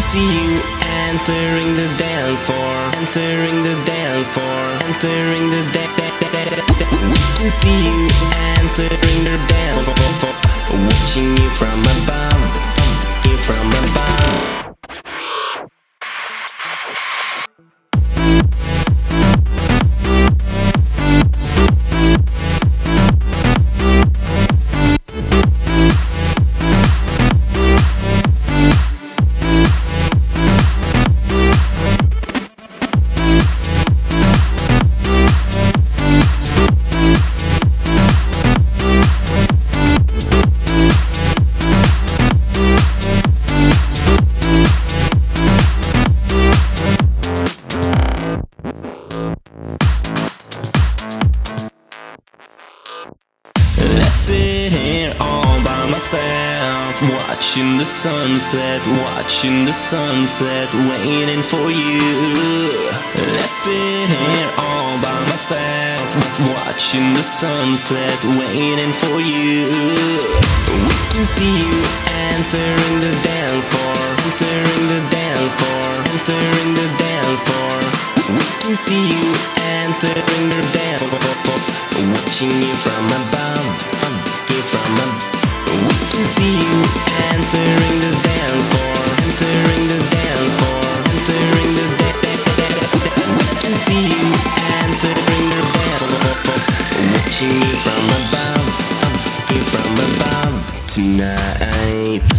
see you entering the dance floor, entering the dance floor, entering the dance. We can see you entering the dance floor, watching you from above, Here all by myself, watching the sunset, watching the sunset, waiting for you. Let's sit here all by myself, watching the sunset, waiting for you. We can see you entering the dance floor, entering the dance floor, entering the dance floor. We can see you entering the dance floor, watching you from above, from above. We can see you entering the dance floor, entering the dance floor, entering the dance. We can see you entering the dance floor, watching you from above, you from above tonight.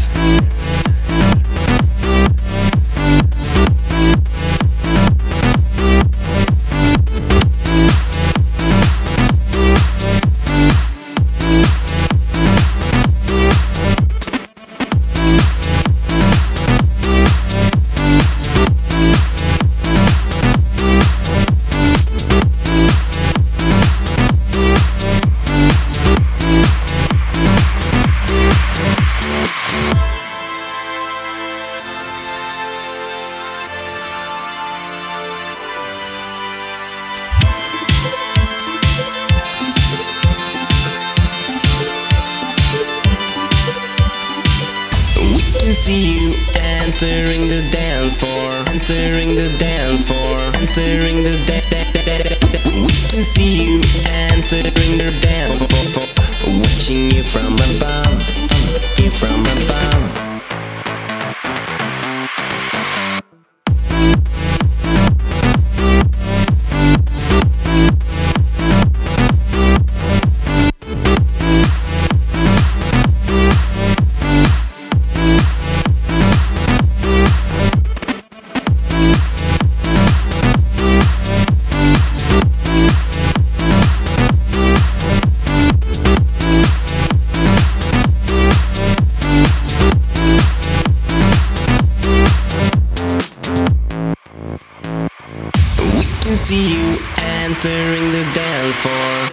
Can see you entering the dance floor, entering the dance floor, entering the dance. We can see you entering the dance floor, watching you from above, can see you entering the dance floor,